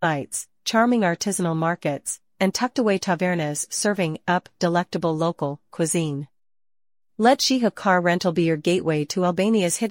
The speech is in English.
bites, charming artisanal markets, and tucked-away tavernas serving up delectable local cuisine. Let Shehu Car Rental be your gateway to Albania's hidden